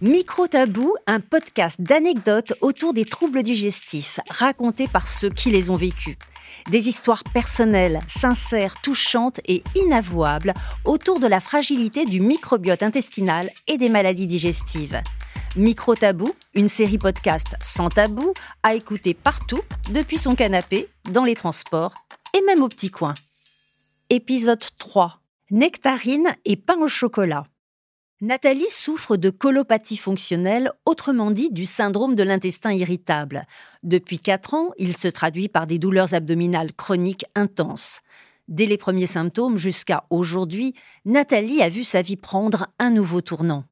Micro Tabou, un podcast d'anecdotes autour des troubles digestifs racontés par ceux qui les ont vécus. Des histoires personnelles, sincères, touchantes et inavouables autour de la fragilité du microbiote intestinal et des maladies digestives. Micro Tabou, une série podcast sans tabou, à écouter partout, depuis son canapé, dans les transports et même au petit coin. Épisode 3. Nectarine et pain au chocolat. Nathalie souffre de colopathie fonctionnelle, autrement dit du syndrome de l'intestin irritable. Depuis 4 ans, il se traduit par des douleurs abdominales chroniques intenses. Dès les premiers symptômes jusqu'à aujourd'hui, Nathalie a vu sa vie prendre un nouveau tournant.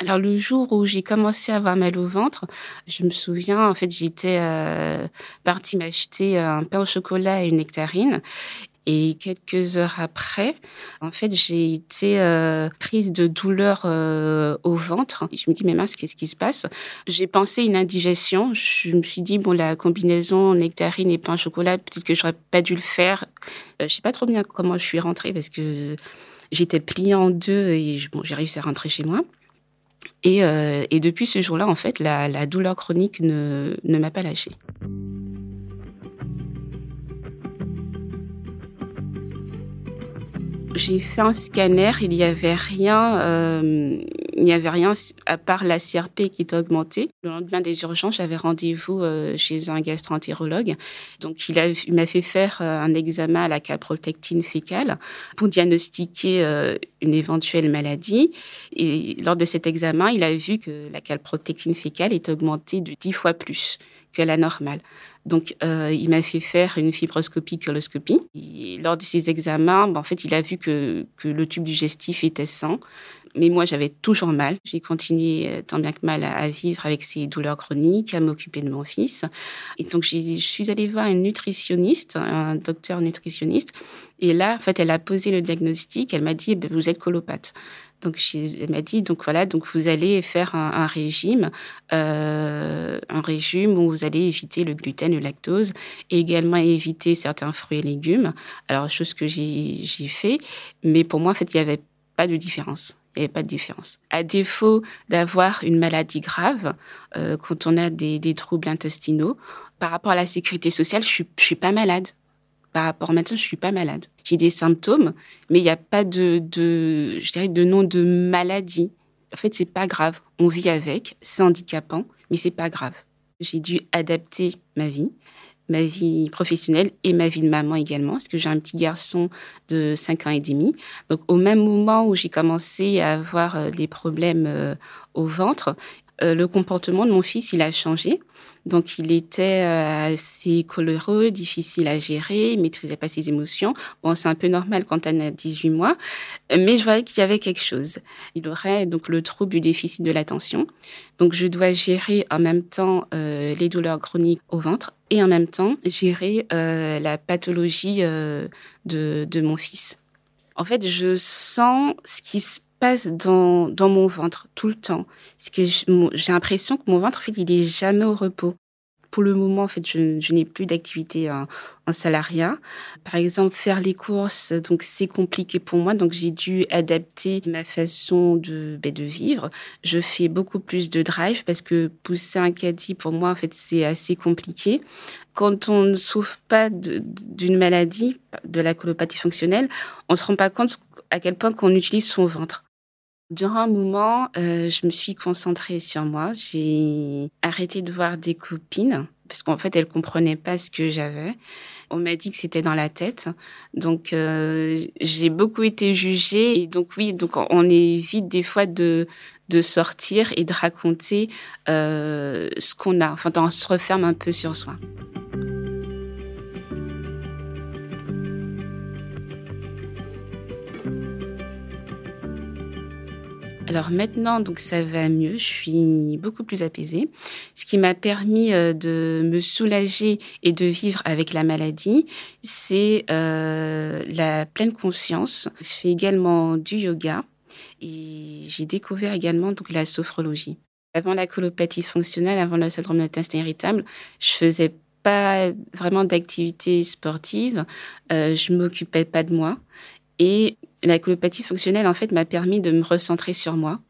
Alors le jour où j'ai commencé à avoir mal au ventre, je me souviens, en fait, j'étais euh, partie m'acheter un pain au chocolat et une nectarine. Et quelques heures après, en fait, j'ai été euh, prise de douleur euh, au ventre. je me dis, mais mince, qu'est-ce qui se passe? J'ai pensé une indigestion. Je me suis dit, bon, la combinaison nectarine et pain au chocolat, peut-être que j'aurais pas dû le faire. Je je sais pas trop bien comment je suis rentrée parce que j'étais pliée en deux et bon, j'ai réussi à rentrer chez moi. Euh, et, depuis ce jour-là, en fait, la, douleur chronique ne, ne m'a pas lâchée. J'ai fait un scanner, il n'y avait rien, euh, il n'y avait rien à part la CRP qui était augmentée. Le lendemain des urgences, j'avais rendez-vous euh, chez un gastroentérologue. Donc, il, m'a fait faire euh, un examen à la calprotectine fécale pour diagnostiquer une éventuelle maladie. Et lors de cet examen, il a vu que la calprotectine fécale est augmentée de 10 fois plus que la normale. Donc, euh, il m'a fait faire une fibroscopie, coloscopie. Et lors de ces examens, ben, en fait, il a vu que, que le tube digestif était sain. Mais moi, j'avais toujours mal. J'ai continué euh, tant bien que mal à, vivre avec ces douleurs chroniques, à m'occuper de mon fils. Et donc, je suis allée voir une nutritionniste, un docteur nutritionniste. Et là, en fait, elle a posé le diagnostic. Elle m'a dit, ben, vous êtes colopathe. Donc, elle m'a dit, donc voilà, donc vous allez faire un, régime, euh, un régime où vous allez éviter le gluten, le lactose, et également éviter certains fruits et légumes. Alors, chose que j'ai fait, mais pour moi, en fait, il n'y avait pas de différence. Il n'y avait pas de différence. À défaut d'avoir une maladie grave, euh, quand on a des, troubles intestinaux, par rapport à la sécurité sociale, je je suis pas malade par rapport maintenant, je suis pas malade. J'ai des symptômes, mais il n'y a pas de, de, je dirais, de nom de maladie. En fait, c'est pas grave. On vit avec, c'est handicapant, mais c'est pas grave. J'ai dû adapter ma vie, ma vie professionnelle et ma vie de maman également, parce que j'ai un petit garçon de 5 ans et demi. Donc, au même moment où j'ai commencé à avoir euh, des problèmes euh, au ventre, euh, le comportement de mon fils, il a changé. Donc, il était euh, assez coloreux, difficile à gérer, il maîtrisait pas ses émotions. Bon, c'est un peu normal quand on a 18 mois, mais je voyais qu'il y avait quelque chose. Il aurait donc le trouble du déficit de l'attention. Donc, je dois gérer en même temps euh, les douleurs chroniques au ventre et en même temps gérer la pathologie de, de mon fils. En fait, je sens ce qui se dans, mon ventre tout le temps. j'ai l'impression que mon ventre, en il est jamais au repos. Pour le moment, en fait, je, n'ai plus d'activité en, salariat. Par exemple, faire les courses, donc c'est compliqué pour moi. Donc j'ai dû adapter ma façon de, ben, de vivre. Je fais beaucoup plus de drive parce que pousser un caddie pour moi, en fait, c'est assez compliqué. Quand on ne souffre pas d'une maladie, de la colopathie fonctionnelle, on se rend pas compte à quel point qu'on utilise son ventre. Durant un moment, euh, je me suis concentrée sur moi. J'ai arrêté de voir des copines parce qu'en fait, elles comprenaient pas ce que j'avais. On m'a dit que c'était dans la tête. Donc, euh, j'ai beaucoup été jugée. Et donc, oui, donc on évite des fois de, de sortir et de raconter euh, ce qu'on a. Enfin, on se referme un peu sur soi. Alors maintenant, donc ça va mieux, je suis beaucoup plus apaisée, ce qui m'a permis euh, de me soulager et de vivre avec la maladie, c'est euh, la pleine conscience. Je fais également du yoga et j'ai découvert également donc la sophrologie. Avant la colopathie fonctionnelle, avant le syndrome d'intestin irritable, je faisais pas vraiment d'activité sportive, euh, je m'occupais pas de moi et la colopathie fonctionnelle, en fait, m'a permis de me recentrer sur moi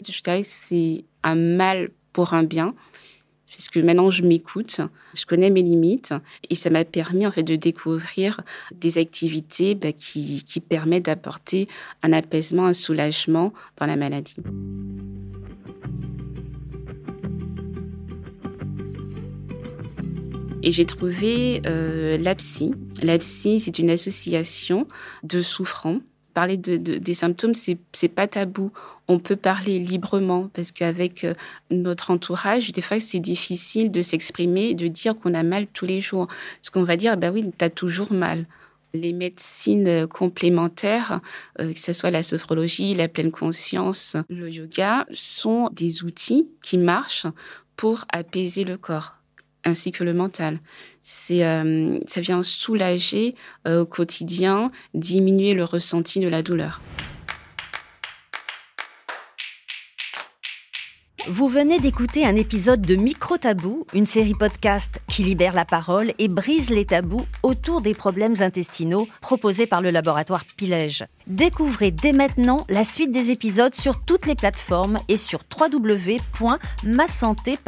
Je dirais que c'est un mal pour un bien puisque maintenant je m'écoute, je connais mes limites et ça m'a permis en fait de découvrir des activités bah, qui, qui permettent d'apporter un apaisement, un soulagement dans la maladie. Et j'ai trouvé euh, l'APSI. L'APSI, c'est une association de souffrants. Parler de, des symptômes, c'est, c'est pas tabou. On peut parler librement parce qu'avec euh, notre entourage, des fois, c'est difficile de s'exprimer, de dire qu'on a mal tous les jours. Parce qu'on va dire, bah oui, tu as toujours mal. Les médecines complémentaires, euh, que ce soit la sophrologie, la pleine conscience, le yoga, sont des outils qui marchent pour apaiser le corps ainsi que le mental. C'est, euh, ça vient soulager euh, au quotidien, diminuer le ressenti de la douleur. Vous venez d'écouter un épisode de Micro Tabou, une série podcast qui libère la parole et brise les tabous autour des problèmes intestinaux proposés par le laboratoire Pilège. Découvrez dès maintenant la suite des épisodes sur toutes les plateformes et sur www.masanté